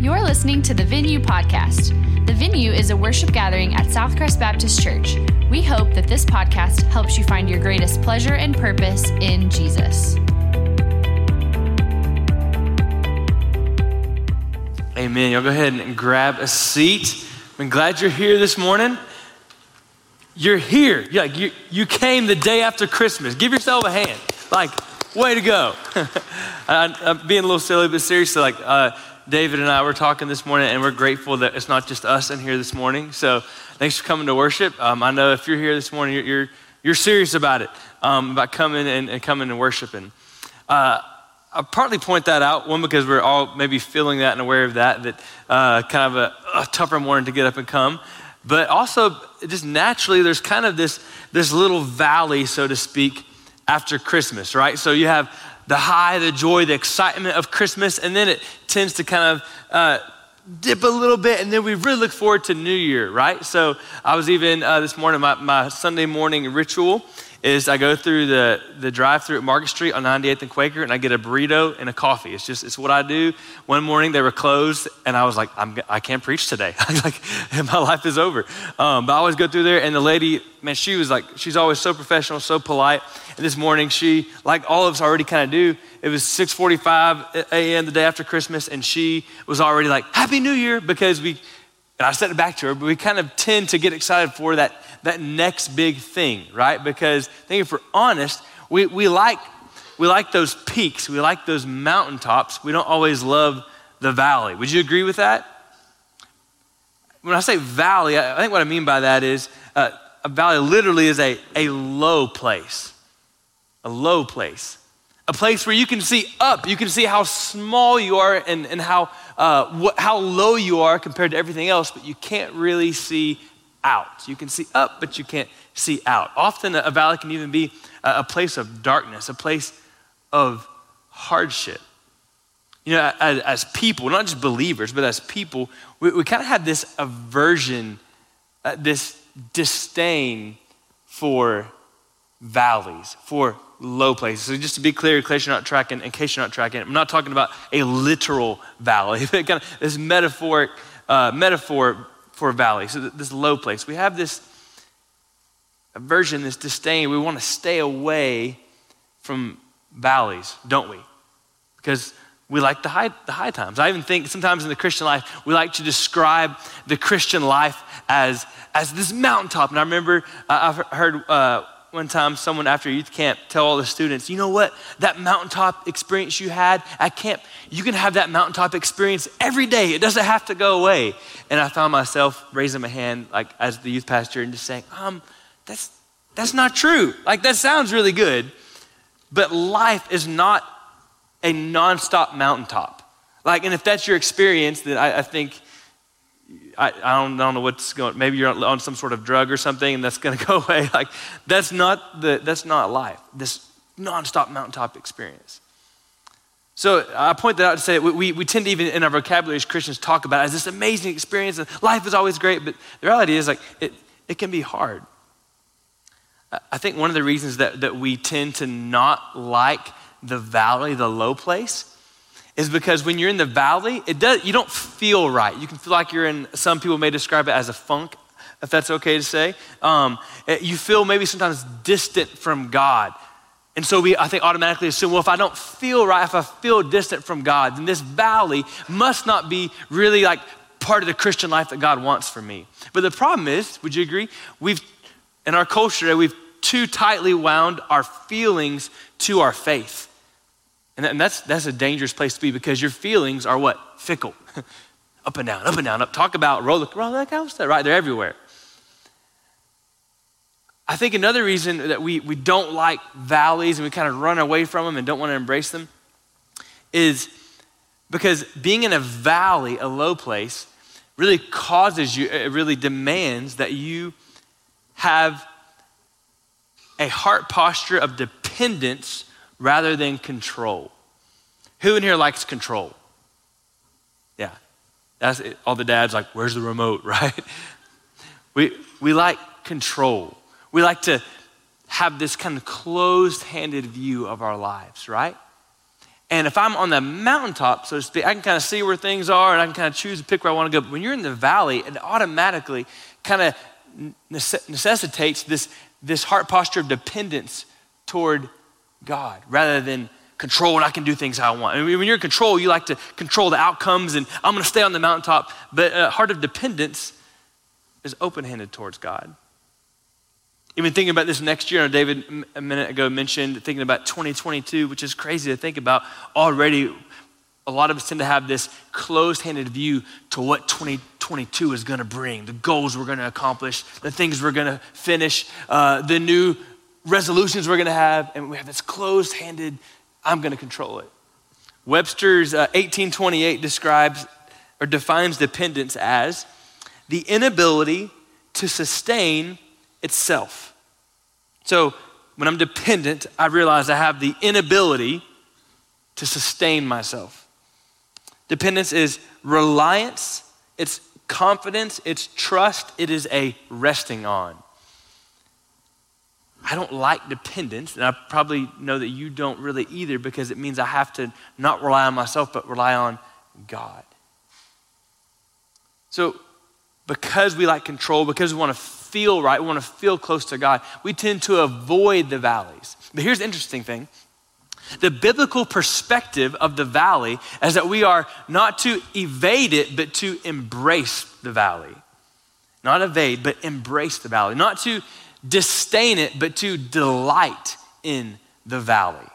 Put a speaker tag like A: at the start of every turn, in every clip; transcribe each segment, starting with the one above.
A: You're listening to the Venue Podcast. The Venue is a worship gathering at Southcrest Baptist Church. We hope that this podcast helps you find your greatest pleasure and purpose in Jesus.
B: Amen. Y'all go ahead and grab a seat. I'm glad you're here this morning. You're here. Like you, you came the day after Christmas. Give yourself a hand. Like, way to go. I, am being a little silly, but seriously, like, uh, David and I were talking this morning, and we're grateful that it's not just us in here this morning. So thanks for coming to worship. Um, I know if you're here this morning, you're, you're, you're serious about it, um, about coming and, and, coming and worshiping. Uh, I partly point that out, one, because we're all maybe feeling that and aware of that, that uh, kind of a, a tougher morning to get up and come. But also, just naturally, there's kind of this, this little valley, so to speak, after Christmas, right? So you have the high, the joy, the excitement of Christmas, and then it tends to kind of uh, dip a little bit, and then we really look forward to New Year, right? So I was even uh, this morning, my, my Sunday morning ritual is I go through the, the drive through at Market Street on 98th and Quaker and I get a burrito and a coffee. It's just, it's what I do. One morning they were closed and I was like, I'm, I can't preach today. like, my life is over. Um, but I always go through there and the lady, man, she was like, she's always so professional, so polite. And this morning she, like all of us already kind of do, it was 6.45 a.m. the day after Christmas and she was already like, Happy New Year because we, and I said it back to her, but we kind of tend to get excited for that that next big thing, right? Because I think if we're honest, we, we, like, we like those peaks, we like those mountaintops. We don't always love the valley. Would you agree with that? When I say valley, I think what I mean by that is uh, a valley literally is a, a low place. A low place. A place where you can see up, you can see how small you are and, and how, uh, how low you are compared to everything else, but you can't really see out. You can see up, but you can't see out. Often a valley can even be a place of darkness, a place of hardship. You know, as, as people, not just believers, but as people, we, we kind of have this aversion, uh, this disdain for valleys, for low places. So just to be clear, in case you're not tracking, in case you're not tracking, I'm not talking about a literal valley, but kind of this metaphoric, uh, metaphor for a valley, so this low place. We have this aversion, this disdain. We want to stay away from valleys, don't we? Because we like the high, the high times. I even think sometimes in the Christian life, we like to describe the Christian life as, as this mountaintop. And I remember uh, I've heard uh, one time someone after youth camp tell all the students, you know what? That mountaintop experience you had at camp, you can have that mountaintop experience every day. It doesn't have to go away. And I found myself raising my hand like as the youth pastor and just saying, um, that's that's not true. Like that sounds really good, but life is not a nonstop mountaintop. Like, and if that's your experience, then I, I think I, I, don't, I don't know what's going maybe you're on some sort of drug or something and that's going to go away. Like that's not the that's not life. This nonstop mountaintop experience. So i point that out to say that we, we tend to even in our vocabulary as christians talk about as this amazing experience and life is always great but the reality is like it, it can be hard. I think one of the reasons that, that we tend to not like the valley the low place is because when you're in the valley, it does, you don't feel right. You can feel like you're in, some people may describe it as a funk, if that's okay to say. Um, you feel maybe sometimes distant from God. And so we, I think, automatically assume, well, if I don't feel right, if I feel distant from God, then this valley must not be really like part of the Christian life that God wants for me. But the problem is, would you agree? We've, in our culture we've too tightly wound our feelings to our faith. And that's, that's a dangerous place to be because your feelings are what? Fickle. up and down, up and down, up. Talk about roller, roller coaster, right? They're everywhere. I think another reason that we, we don't like valleys and we kind of run away from them and don't want to embrace them is because being in a valley, a low place, really causes you, it really demands that you have a heart posture of dependence rather than control. Who in here likes control? Yeah. That's it. all the dads like, where's the remote, right? We, we like control. We like to have this kind of closed handed view of our lives, right? And if I'm on the mountaintop, so to speak, I can kind of see where things are and I can kind of choose to pick where I want to go. But when you're in the valley, it automatically kind of necessitates this, this heart posture of dependence toward God rather than control and I can do things how I want. I mean, when you're in control, you like to control the outcomes and I'm going to stay on the mountaintop. But a heart of dependence is open handed towards God. Even thinking about this next year, David a minute ago mentioned thinking about 2022, which is crazy to think about already. A lot of us tend to have this closed handed view to what 2022 is going to bring, the goals we're going to accomplish, the things we're going to finish, uh, the new resolutions we're going to have. And we have this closed handed I'm going to control it. Webster's uh, 1828 describes or defines dependence as the inability to sustain itself. So when I'm dependent, I realize I have the inability to sustain myself. Dependence is reliance, it's confidence, it's trust, it is a resting on. I don't like dependence, and I probably know that you don't really either because it means I have to not rely on myself, but rely on God. So, because we like control, because we want to feel right, we want to feel close to God, we tend to avoid the valleys. But here's the interesting thing the biblical perspective of the valley is that we are not to evade it, but to embrace the valley. Not evade, but embrace the valley. Not to disdain it, but to delight in the valley.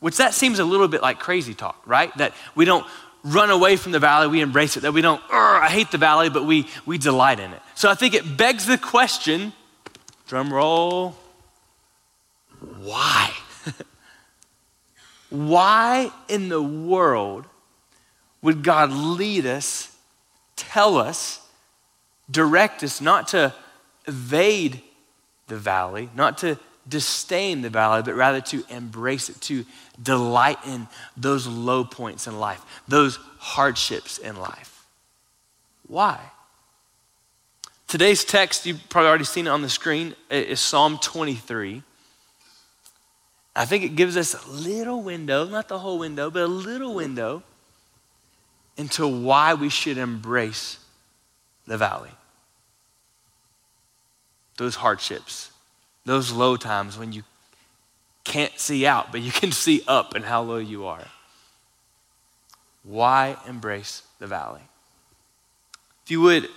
B: Which that seems a little bit like crazy talk, right? That we don't run away from the valley, we embrace it. That we don't, I hate the valley, but we, we delight in it. So I think it begs the question drum roll, why? why in the world would God lead us, tell us, direct us not to evade the valley, not to disdain the valley, but rather to embrace it, to delight in those low points in life, those hardships in life. Why? Today's text, you've probably already seen it on the screen, is Psalm 23. I think it gives us a little window, not the whole window, but a little window into why we should embrace the valley those hardships, those low times when you can't see out, but you can see up and how low you are. Why embrace the valley? If you would,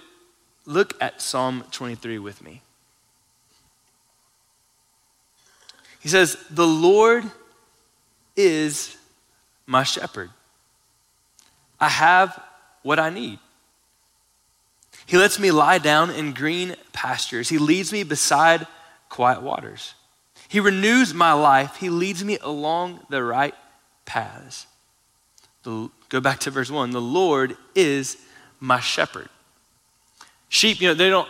B: look at Psalm 23 with me. He says, The Lord is my shepherd. I have what I need. He lets me lie down in green pastures. He leads me beside quiet waters. He renews my life. He leads me along the right paths. The, go back to verse 1. The Lord is my shepherd. Sheep, you know, they don't,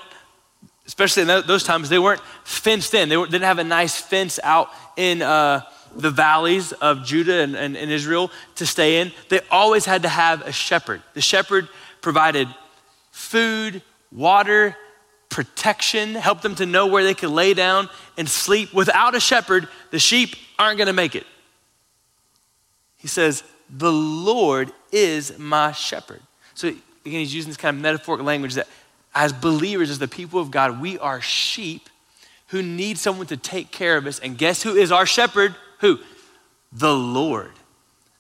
B: especially in those times, they weren't fenced in. They, didn't have a nice fence out in uh, the valleys of Judah and, and, and Israel to stay in. They always had to have a shepherd. The shepherd provided food, water, protection, help them to know where they can lay down and sleep. Without a shepherd, the sheep aren't going to make it. He says, The Lord is my shepherd. So, again, he's using this kind of metaphoric language that as believers, as the people of God, we are sheep who need someone to take care of us. And guess who is our shepherd? Who? The Lord.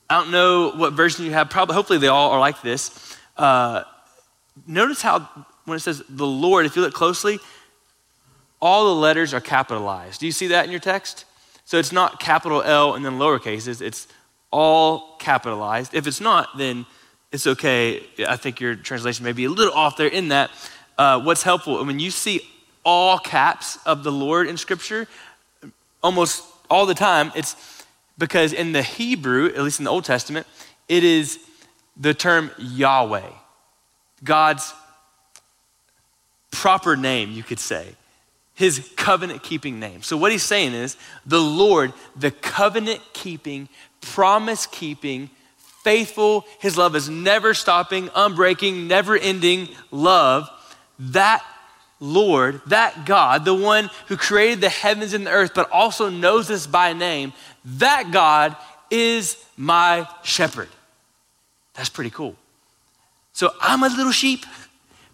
B: I don't know what version you have. Probably, hopefully, they all are like this. Uh, notice how when it says the Lord, if you look closely, all the letters are capitalized. Do you see that in your text? So it's not capital L and then lowercase, it's, it's all capitalized. If it's not, then it's okay. I think your translation may be a little off there in that. Uh, what's helpful, when you see all caps of the Lord in Scripture, almost all the time, it's because in the Hebrew, at least in the Old Testament, it is the term Yahweh. God's proper name, you could say, his covenant keeping name. So, what he's saying is the Lord, the covenant keeping, promise keeping, faithful, his love is never stopping, unbreaking, never ending love. That Lord, that God, the one who created the heavens and the earth, but also knows us by name, that God is my shepherd. That's pretty cool. So I'm a little sheep,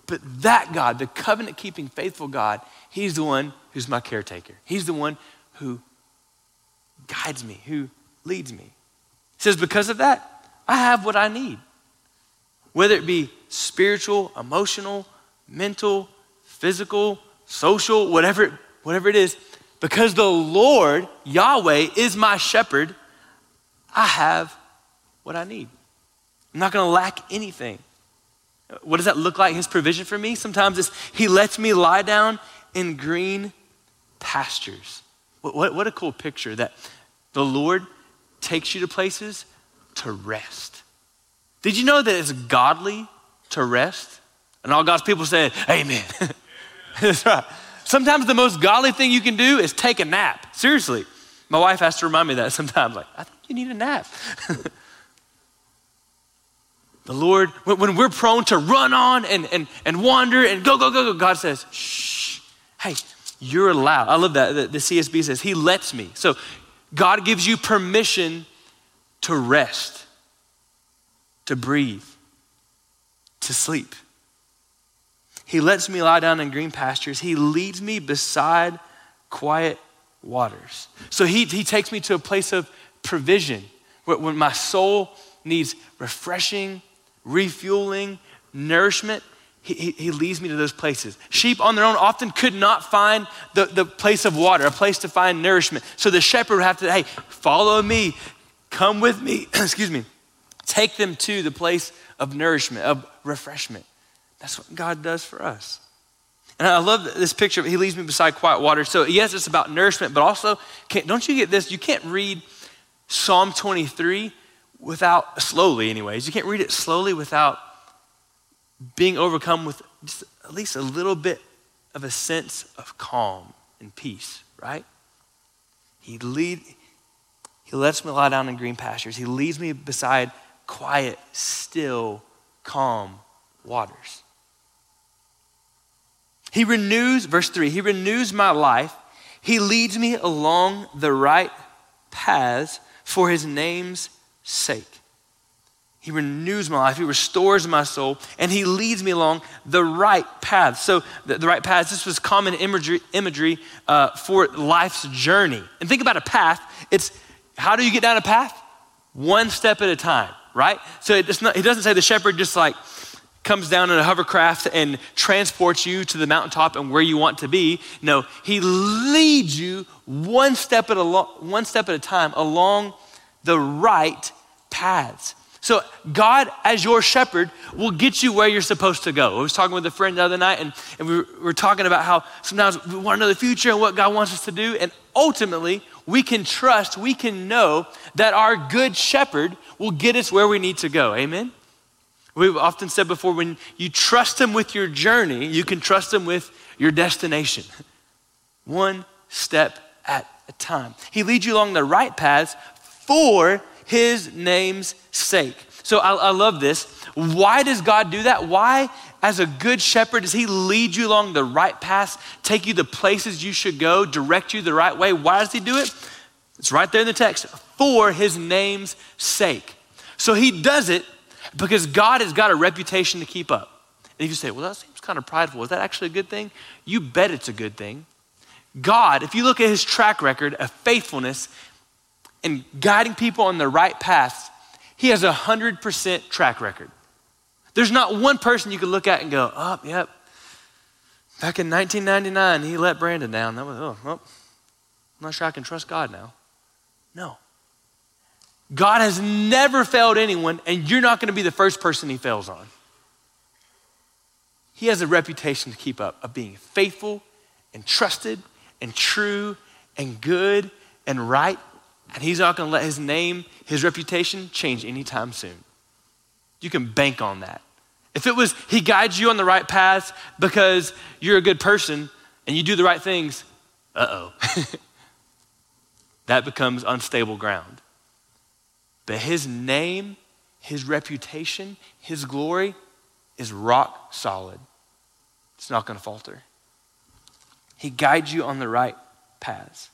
B: but that God, the covenant keeping, faithful God, He's the one who's my caretaker. He's the one who guides me, who leads me. He says, Because of that, I have what I need. Whether it be spiritual, emotional, mental, physical, social, whatever, whatever it is, because the Lord, Yahweh, is my shepherd, I have what I need. I'm not going to lack anything. What does that look like? His provision for me? Sometimes it's He lets me lie down in green pastures. What, what, what a cool picture that the Lord takes you to places to rest. Did you know that it's godly to rest? And all God's people said, Amen. That's right. Sometimes the most godly thing you can do is take a nap. Seriously. My wife has to remind me that sometimes. Like, I think you need a nap. the Lord, when we're prone to run on and, and, and wander and go, go, go, go, God says, shh, hey, you're allowed. I love that. The, the CSB says, He lets me. So God gives you permission to rest, to breathe, to sleep. He lets me lie down in green pastures. He leads me beside quiet waters. So he, he takes me to a place of provision when my soul needs refreshing, refueling, nourishment. He, he, he, leads me to those places. Sheep on their own often could not find the, the place of water, a place to find nourishment. So the shepherd would have to, hey, follow me, come with me, excuse me, take them to the place of nourishment, of refreshment. That's what God does for us. And I love this picture. He leads me beside quiet water. So, yes, it's about nourishment, but also, don't you get this? You can't read Psalm 23 without, slowly, anyways, you can't read it slowly without being overcome with just at least a little bit of a sense of calm and peace, right? He lead, he lets me lie down in green pastures. He leads me beside quiet, still, calm waters. He renews, verse 3, He renews my life. He leads me along the right paths for His name's sake. He renews my life, He restores my soul, and He leads me along the right path. So, the, the right path, this was common imagery, imagery uh, for life's journey. And think about a path. It's how do you get down a path? One step at a time, right? So, it's not, He doesn't say the shepherd just like, comes down in a hovercraft and transports you to the mountaintop and where you want to be. No, he leads you one step at a, lo- one step at a time along the right paths. So, God, as your shepherd, will get you where you're supposed to go. I was talking with a friend the other night, and, and we, were, we were talking about how sometimes we want to know the future and what God wants us to do. And ultimately, we can trust, we can know that our good shepherd will get us where we need to go. Amen? We've often said before when you trust Him with your journey, you can trust Him with your destination. One step at a time. He leads you along the right paths for His name's sake. So I, I love this. Why does God do that? Why, as a good shepherd, does He lead you along the right path, take you the places you should go, direct you the right way? Why does He do it? It's right there in the text for His name's sake. So He does it because God has got a reputation to keep up. And if you say, well, that seems kind of prideful, is that actually a good thing? You bet it's a good thing. God, if you look at his track record of faithfulness and guiding people on the right path, he has a 100% track record. There's not one person you can look at and go, oh, yep. Back in 1999, he let Brandon down. That was, oh, well, I'm not sure I can trust God now. No. God has never failed anyone, and you're not going to be the first person he fails on. He has a reputation to keep up of being faithful and trusted and true and good and right. And he's not going to let his name, his reputation change anytime soon. You can bank on that. If it was he guides you on the right path because you're a good person and you do the right things, uh oh. that becomes unstable ground. But his name, his reputation, his glory is rock solid. It's not going to falter. He guides you on the right paths.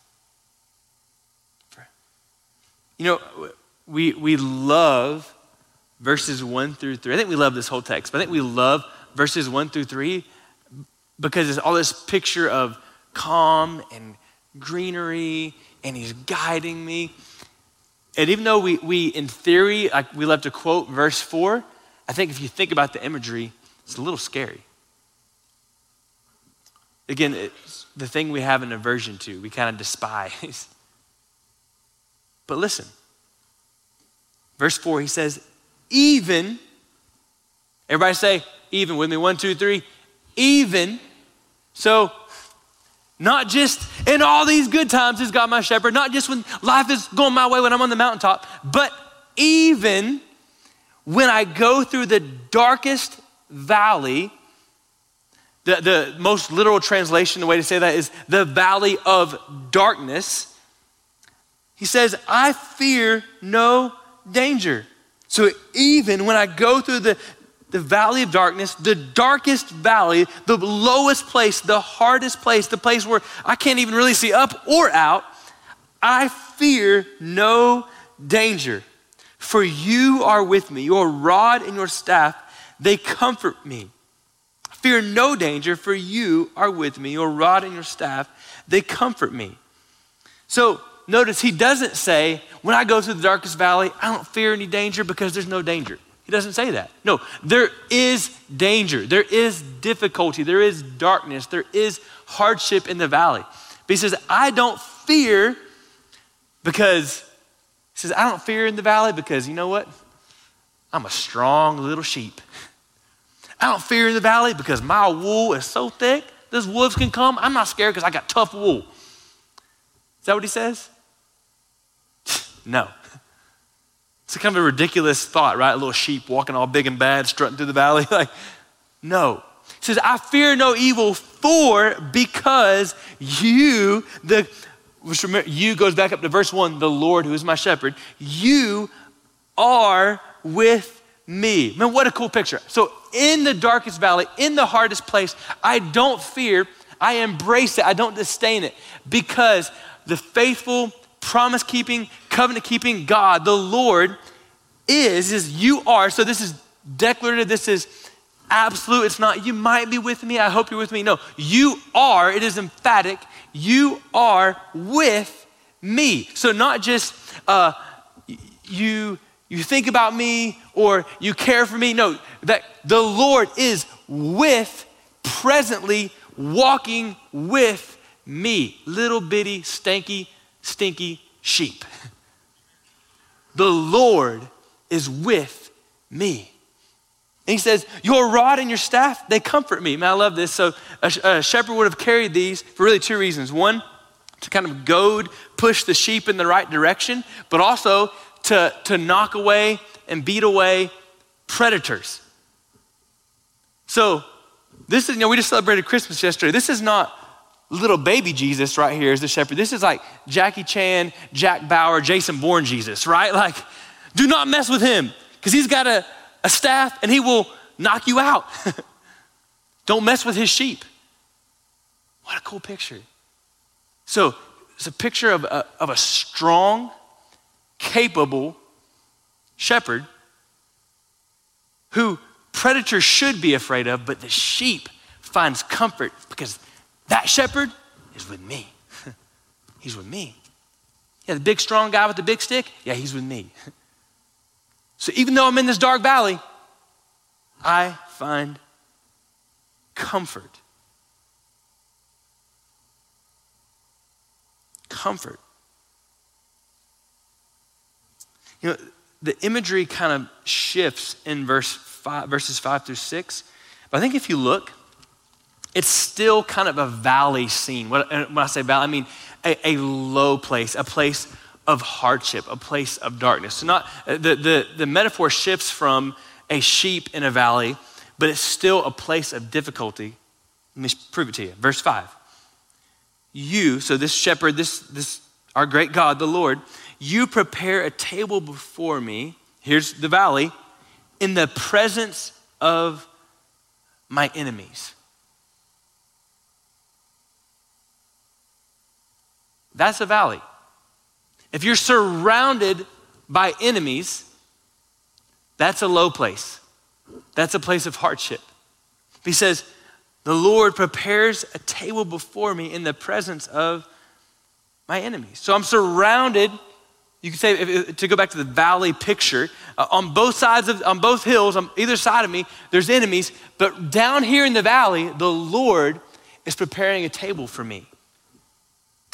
B: You know, we, we love verses 1 through 3. I think we love this whole text, but I think we love verses 1 through 3 because it's all this picture of calm and greenery, and he's guiding me. And even though we, we in theory, like we love to quote verse 4, I think if you think about the imagery, it's a little scary. Again, the thing we have an aversion to, we kind of despise. But listen, verse 4, he says, even, everybody say, even with me, one, two, three, even. So, not just in all these good times is God my shepherd, not just when life is going my way when I'm on the mountaintop, but even when I go through the darkest valley, the, the most literal translation, the way to say that is the valley of darkness. He says, I fear no danger. So even when I go through the, the valley of darkness, the darkest valley, the lowest place, the hardest place, the place where I can't even really see up or out, I fear no danger. For you are with me, your rod and your staff, they comfort me. Fear no danger, for you are with me, your rod and your staff, they comfort me. So notice he doesn't say, when I go through the darkest valley, I don't fear any danger because there's no danger. He doesn't say that. No, there is danger, there is difficulty, there is darkness, there is hardship in the valley. But he says, I don't fear because, he says, I don't fear in the valley because you know what? I'm a strong little sheep. I don't fear in the valley because my wool is so thick, those wolves can come. I'm not scared because I got tough wool. Is that what he says? No. It's kind of a ridiculous thought, right? A little sheep walking all big and bad, strutting through the valley. like, no. He says, I fear no evil, for because you, the which remember, you goes back up to verse one, the Lord who is my shepherd, you are with me. Man, what a cool picture. So, in the darkest valley, in the hardest place, I don't fear, I embrace it, I don't disdain it, because the faithful, promise keeping, covenant keeping God, the Lord, is, is you are. So this is declarative, this is absolute. It's not, you might be with me, I hope you're with me. No, you are, it is emphatic, you are with me. So not just uh, you you think about me or you care for me. No, that the Lord is with, presently walking with me. Little bitty, stanky, stinky sheep. The Lord is with me. And he says, Your rod and your staff, they comfort me. Man, I love this. So a, a shepherd would have carried these for really two reasons. One, to kind of goad, push the sheep in the right direction, but also to, to knock away and beat away predators. So, this is, you know, we just celebrated Christmas yesterday. This is not little baby Jesus right here is the shepherd. This is like Jackie Chan, Jack Bauer, Jason Bourne Jesus, right? Like, do not mess with him because he's got a, a staff and he will knock you out. Don't mess with his sheep. What a cool picture. So, it's a picture of a, of a strong, capable shepherd who predators should be afraid of, but the sheep finds comfort because that shepherd is with me. he's with me. Yeah, the big strong guy with the big stick, yeah, he's with me. so even though I'm in this dark valley, I find comfort. Comfort. You know, the imagery kind of shifts in verse five, verses five through six. But I think if you look, it's still kind of a valley scene. Uh, when I say valley, I mean a, a low place, a place of hardship, a place of darkness. So not uh, the, the, the metaphor shifts from a sheep in a valley, but it's still a place of difficulty. Let me prove it to you. Verse 5. You, so this shepherd, this, this our great God, the Lord, you prepare a table before me. Here's the valley, in the presence of my enemies. That's a valley. If you're surrounded by enemies, that's a low place. That's a place of hardship. He says, The Lord prepares a table before me in the presence of my enemies. So I'm surrounded. You can say, if, to go back to the valley picture, uh, on both sides of, on both hills, on either side of me, there's enemies. But down here in the valley, the Lord is preparing a table for me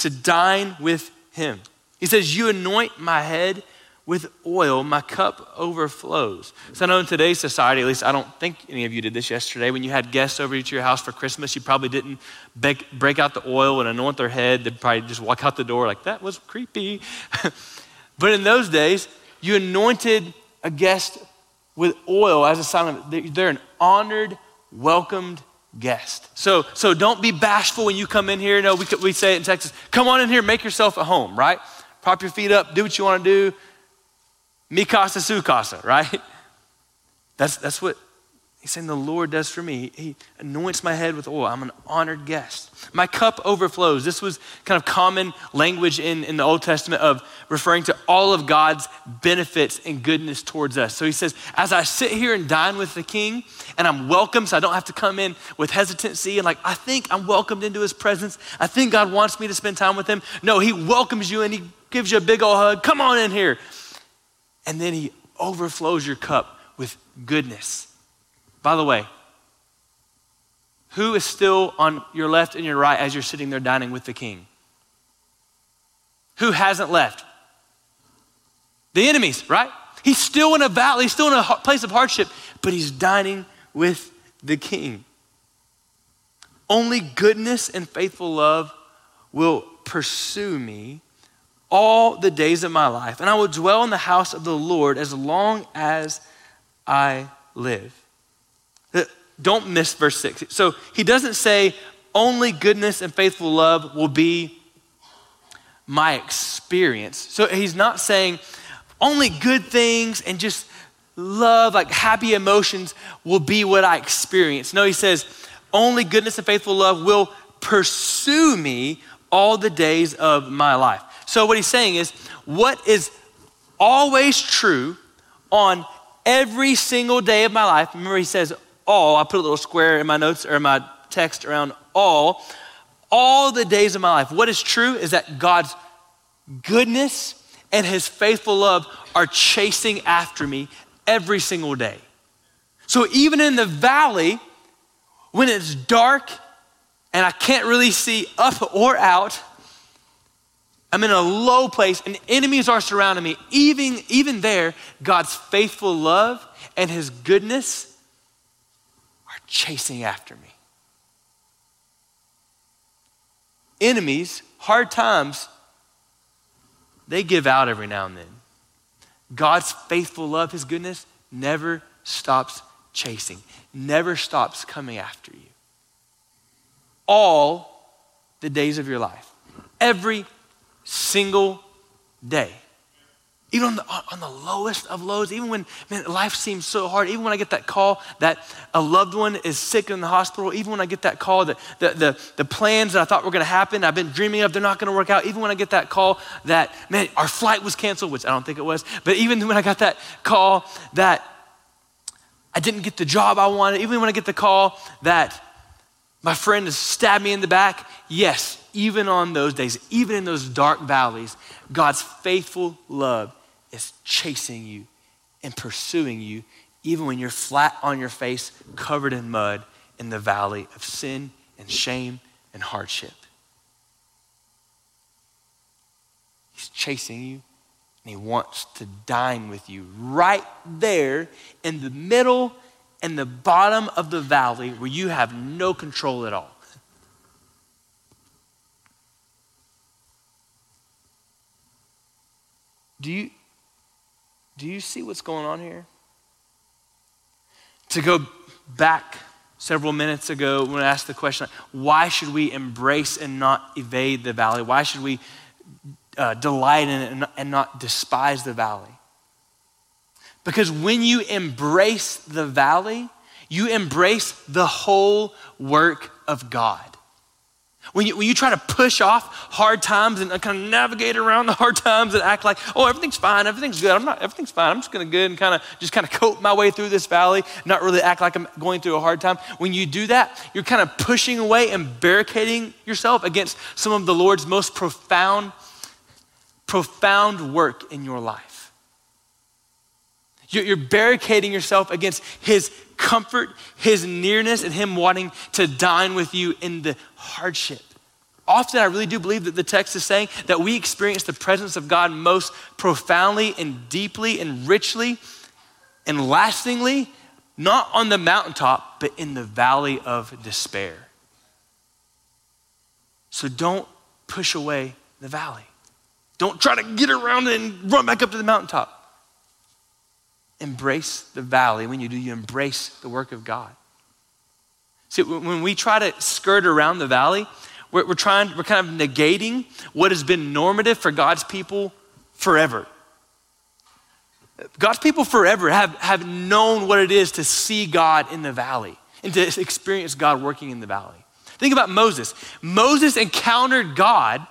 B: to dine with Him. He says, You anoint my head with oil, my cup overflows. So I know in today's society, at least I don't think any of you did this yesterday. When you had guests over to your house for Christmas, you probably didn't break, out the oil and anoint their head. They'd probably just walk out the door like, that was creepy. but in those days, you anointed a guest with oil as a sign of they're an honored, welcomed guest. So, so don't be bashful when you come in here. No, we, we say it in Texas. Come on in here, make yourself at home, right? Prop your feet up, do what you want to do Mi casa, su casa, right? That's, that's what he's saying the Lord does for me. He anoints my head with oil. I'm an honored guest. My cup overflows. This was kind of common language in, in the Old Testament of referring to all of God's benefits and goodness towards us. So he says, as I sit here and dine with the king, and I'm welcome, so I don't have to come in with hesitancy and like, I think I'm welcomed into his presence. I think God wants me to spend time with him. No, he welcomes you and he gives you a big old hug. Come on in here and then he overflows your cup with goodness. By the way, who is still on your left and your right as you're sitting there dining with the king? Who hasn't left? The enemies, right? He's still in a valley, he's still in a place of hardship, but he's dining with the king. Only goodness and faithful love will pursue me all the days of my life, and I will dwell in the house of the Lord as long as I live. Don't miss verse 6. So he doesn't say, only goodness and faithful love will be my experience. So he's not saying, only good things and just love, like happy emotions, will be what I experience. No, he says, only goodness and faithful love will pursue me all the days of my life. So, what he's saying is, what is always true on every single day of my life, remember he says all, I put a little square in my notes or my text around all, all the days of my life. What is true is that God's goodness and his faithful love are chasing after me every single day. So even in the valley, when it's dark and I can't really see up or out, I'm in a low place and enemies are surrounding me. Even, even there, God's faithful love and his goodness chasing after me. Enemies, hard times, they give out every now and then. God's faithful love, his goodness, never stops chasing, never stops coming after you. All the days of your life. Every single day. Even on the, on the lowest of lows, even when man, life seems so hard, even when I get that call that a loved one is sick in the hospital, even when I get that call that the, the, the plans that I thought were gonna happen, I've been dreaming of, they're not gonna work out, even when I get that call that, man, our flight was canceled, which I don't think it was, but even when I got that call that I didn't get the job I wanted, even when I get the call that my friend has stabbed me in the back, yes, even on those days, even in those dark valleys, God's faithful love is chasing you and pursuing you, even when you're flat on your face, covered in mud in the valley of sin and shame and hardship. He's chasing you and he wants to dine with you right there in the middle and the bottom of the valley where you have no control at all. Do you, do you see what's going on here? To go back several minutes ago when I asked the question, why should we embrace and not evade the valley? Why should we uh, delight in it and not despise the valley? Because when you embrace the valley, you embrace the whole work of God. When you, when you try to push off hard times and uh, kind of navigate around the hard times and act like, oh, everything's fine, everything's good. I'm not, everything's fine. I'm just gonna good and kind of just kind of cope my way through this valley, not really act like I'm going through a hard time. When you do that, you're kind of pushing away and barricading yourself against some of the Lord's most profound, profound work in your life. You're barricading yourself against His comfort, His nearness, and Him wanting to dine with you in the hardship. Often, I really do believe that the text is saying that we experience the presence of God most profoundly and deeply and richly and lastingly, not on the mountaintop, but in the valley of despair. So don't push away the valley. Don't try to get around it and run back up to the mountaintop. Embrace the valley. When you do, you embrace the work of God. See, when we try to skirt around the valley, we're, we're trying, we're kind of negating what has been normative for God's people forever. God's people forever have, have known what it is to see God in the valley and to experience God working in the valley. Think about Moses. Moses encountered God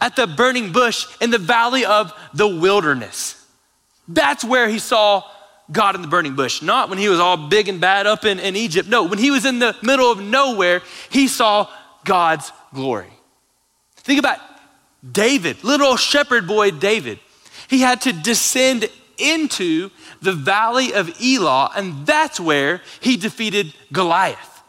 B: at the burning bush in the valley of the wilderness. That's where he saw God in the burning bush, not when he was all big and bad up in, in Egypt. No, when he was in the middle of nowhere, he saw God's glory. Think about David, little shepherd boy David. He had to descend into the valley of Elah, and that's where he defeated Goliath.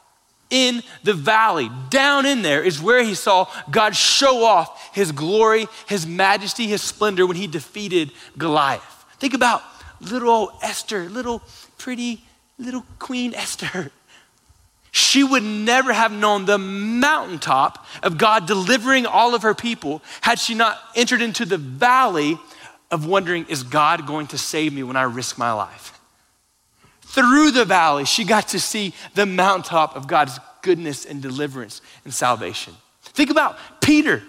B: In the valley, down in there, is where he saw God show off his glory, his majesty, his splendor when he defeated Goliath. Think about little old Esther, little pretty little Queen Esther. She would never have known the mountaintop of God delivering all of her people had she not entered into the valley of wondering, is God going to save me when I risk my life? Through the valley, she got to see the mountaintop of God's goodness and deliverance and salvation. Think about Peter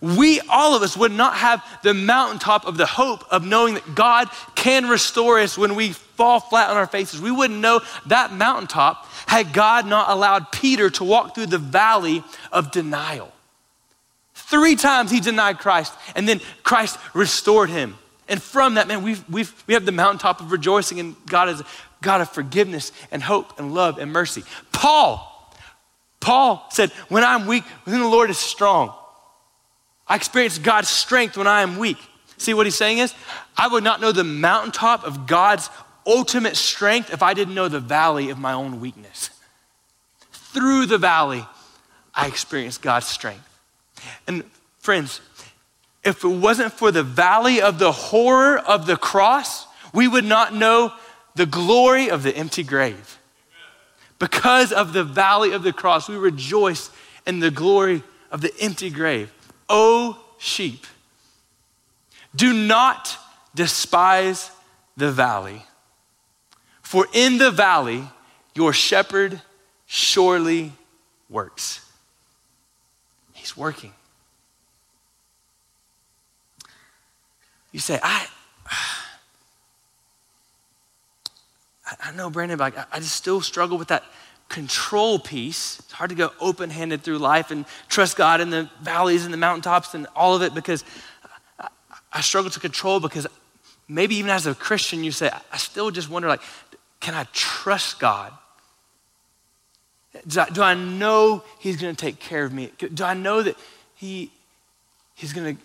B: we, all of us, would not have the mountaintop of the hope of knowing that God can restore us when we fall flat on our faces. We wouldn't know that mountaintop had God not allowed Peter to walk through the valley of denial. Three times he denied Christ, and then Christ restored him. And from that, man, we've, we've, we have the mountaintop of rejoicing, and God is God of forgiveness and hope and love and mercy. Paul, Paul said, When I'm weak, then the Lord is strong. I experience God's strength when I am weak. See what he's saying is, I would not know the mountaintop of God's ultimate strength if I didn't know the valley of my own weakness. Through the valley, I experience God's strength. And friends, if it wasn't for the valley of the horror of the cross, we would not know the glory of the empty grave. Because of the valley of the cross, we rejoice in the glory of the empty grave. O sheep, do not despise the valley, for in the valley your shepherd surely works. He's working. You say, I, I know, Brandon, but I just still struggle with that control piece. It's hard to go open handed through life and trust God in the valleys and the mountaintops and all of it because I struggle to control because maybe even as a Christian, you say, I still just wonder, like, can I trust God? Do I, do I know He's going to take care of me? Do I know that He, He's going to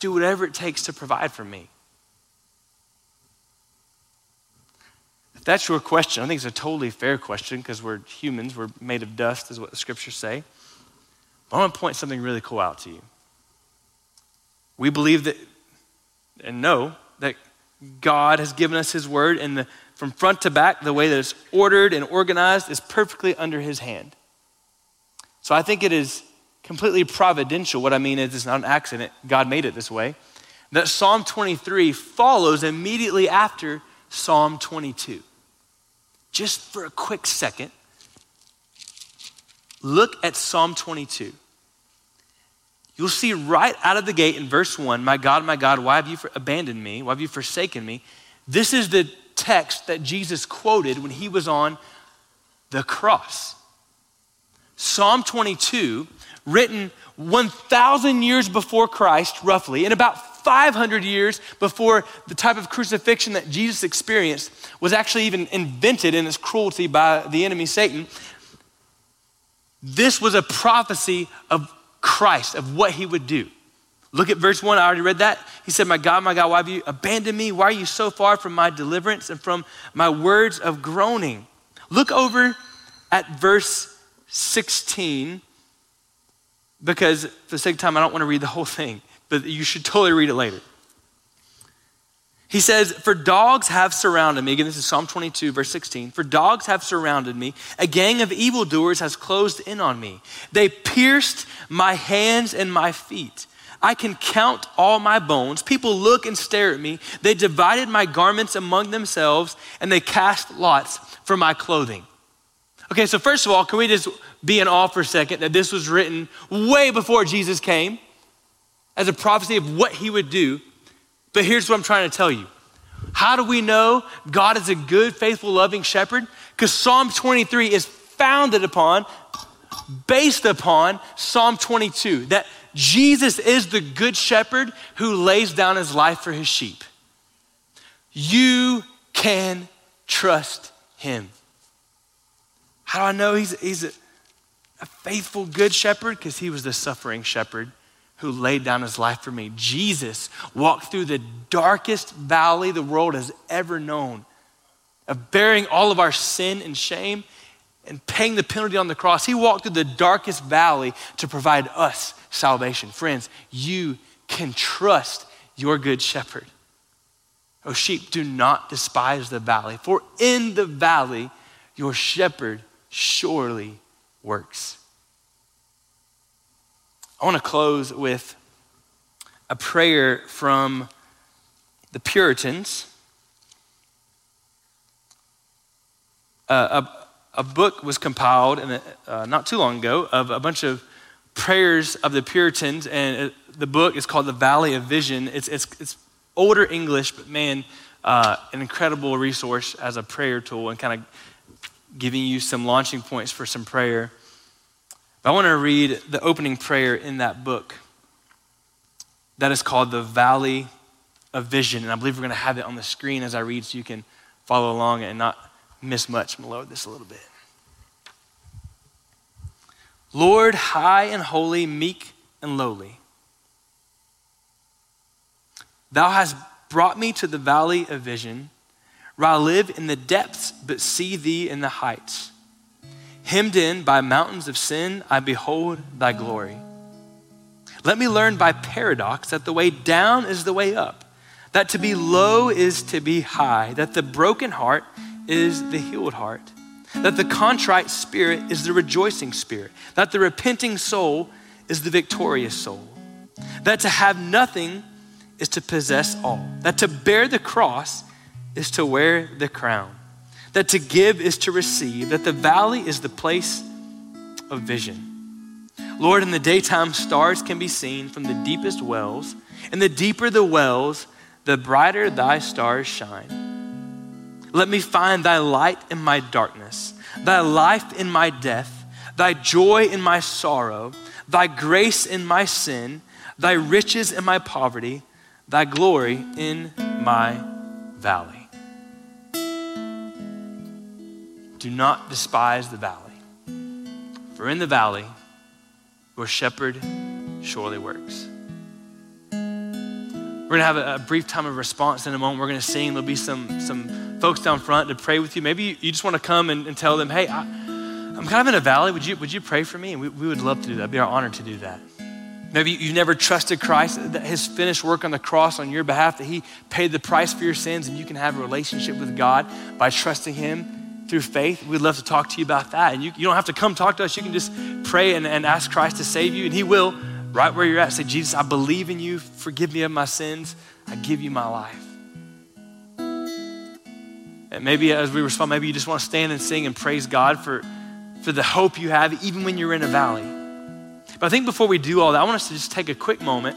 B: do whatever it takes to provide for me? That's your question, I think it's a totally fair question because we're humans, we're made of dust, is what the scriptures say. But I want to point something really cool out to you. We believe that and know that God has given us His word, and the, from front to back, the way that it's ordered and organized is perfectly under His hand. So I think it is completely providential. What I mean is, it's not an accident. God made it this way. That Psalm 23 follows immediately after Psalm 22 just for a quick second, look at Psalm 22. You'll see right out of the gate in verse 1 My God, my God, why have you abandoned me? Why have you forsaken me? This is the text that Jesus quoted when he was on the cross. Psalm 22, written 1,000 years before Christ, roughly, in about 500 years before the type of crucifixion that Jesus experienced was actually even invented in its cruelty by the enemy Satan. This was a prophecy of Christ, of what he would do. Look at verse 1. I already read that. He said, My God, my God, why have you abandoned me? Why are you so far from my deliverance and from my words of groaning? Look over at verse 16 because for the sake of time, I don't want to read the whole thing, but you should totally read it later. He says, For dogs have surrounded me. Again, this is Psalm 22, verse 16. For dogs have surrounded me. A gang of evildoers has closed in on me. They pierced my hands and my feet. I can count all my bones. People look and stare at me. They divided my garments among themselves, and they cast lots for my clothing. Okay, so first of all, can we just be in awe for a second that this was written way before Jesus came as a prophecy of what he would do? But here's what I'm trying to tell you. How do we know God is a good, faithful, loving shepherd? Because Psalm 23 is founded upon, based upon Psalm 22, that Jesus is the good shepherd who lays down his life for his sheep. You can trust him. How do I know he's, he's a, a faithful, good shepherd? Because he was the suffering shepherd who laid down his life for me. Jesus walked through the darkest valley the world has ever known of bearing all of our sin and shame and paying the penalty on the cross. He walked through the darkest valley to provide us salvation. Friends, you can trust your good shepherd. Oh, sheep, do not despise the valley, for in the valley your shepherd surely works. I want to close with a prayer from the Puritans. Uh, a, a, book was compiled in uh, not too long ago of a bunch of prayers of the Puritans, and it, the book is called The Valley of Vision. It's, it's, it's older English, but man, uh, an incredible resource as a prayer tool and kind of giving you some launching points for some prayer. I want to read the opening prayer in that book that is called The Valley of Vision. And I believe we're going to have it on the screen as I read so you can follow along and not miss much. I'm going to load this a little bit. Lord, high and holy, meek and lowly, thou hast brought me to the valley of vision where I live in the depths but see thee in the heights. Hemmed in by mountains of sin, I behold thy glory. Let me learn by paradox that the way down is the way up, that to be low is to be high, that the broken heart is the healed heart, that the contrite spirit is the rejoicing spirit, that the repenting soul is the victorious soul, that to have nothing is to possess all, that to bear the cross is to wear the crown, that to give is to receive, that the valley is the place of vision. Lord, in the daytime, stars can be seen from the deepest wells, and the deeper the wells, the brighter thy stars shine. Let me find thy light in my darkness, thy life in my death, thy joy in my sorrow, thy grace in my sin, thy riches in my poverty, thy glory in my valley. Do not despise the valley, for in the valley your shepherd surely works. We're going to have a, brief time of response in a moment. We're going to sing. There'll be some, some folks down front to pray with you. Maybe you, you just want to come and, and tell them, hey, I, am kind of in a valley. Would you, would you pray for me? And we, we would love to do that. It'd be our honor to do that. Maybe you've never trusted Christ, that his finished work on the cross on your behalf, that he paid the price for your sins, and you can have a relationship with God by trusting him through faith, we'd love to talk to you about that. And you, you don't have to come talk to us. You can just pray and, and ask Christ to save you, and He will right where you're at. Say, Jesus, I believe in you. Forgive me of my sins. I give you my life. And maybe as we respond, maybe you just want to stand and sing and praise God for, for the hope you have, even when you're in a valley. But I think before we do all that, I want us to just take a quick moment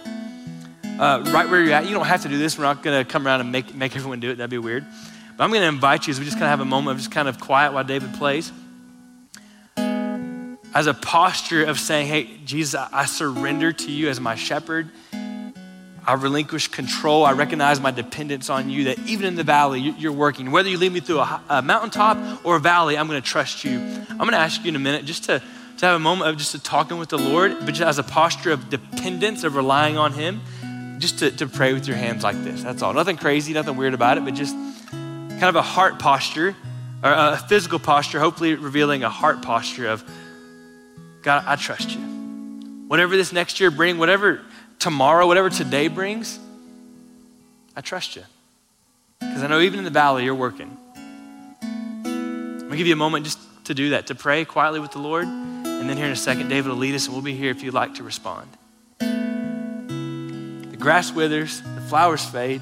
B: uh, right where you're at. You don't have to do this. We're not going to come around and make, make everyone do it. That'd be weird. But I'm going to invite you as we just kind of have a moment of just kind of quiet while David plays. as a posture of saying, Hey, Jesus, I surrender to you as my shepherd. I relinquish control. I recognize my dependence on you, that even in the valley, you're working. Whether you lead me through a, a mountaintop or a valley, I'm going to trust you. I'm going to ask you in a minute just to, to have a moment of just talking with the Lord, but just as a posture of dependence, of relying on Him, just to, to pray with your hands like this. That's all. Nothing crazy, nothing weird about it, but just kind of a heart posture, or a physical posture, hopefully revealing a heart posture of, God, I trust you. Whatever this next year bring, whatever tomorrow, whatever today brings, I trust you. Because I know even in the valley, you're working. I'm going to give you a moment just to do that, to pray quietly with the Lord. And then here in a second, David will lead us, and we'll be here if you'd like to respond. The grass withers, the flowers fade,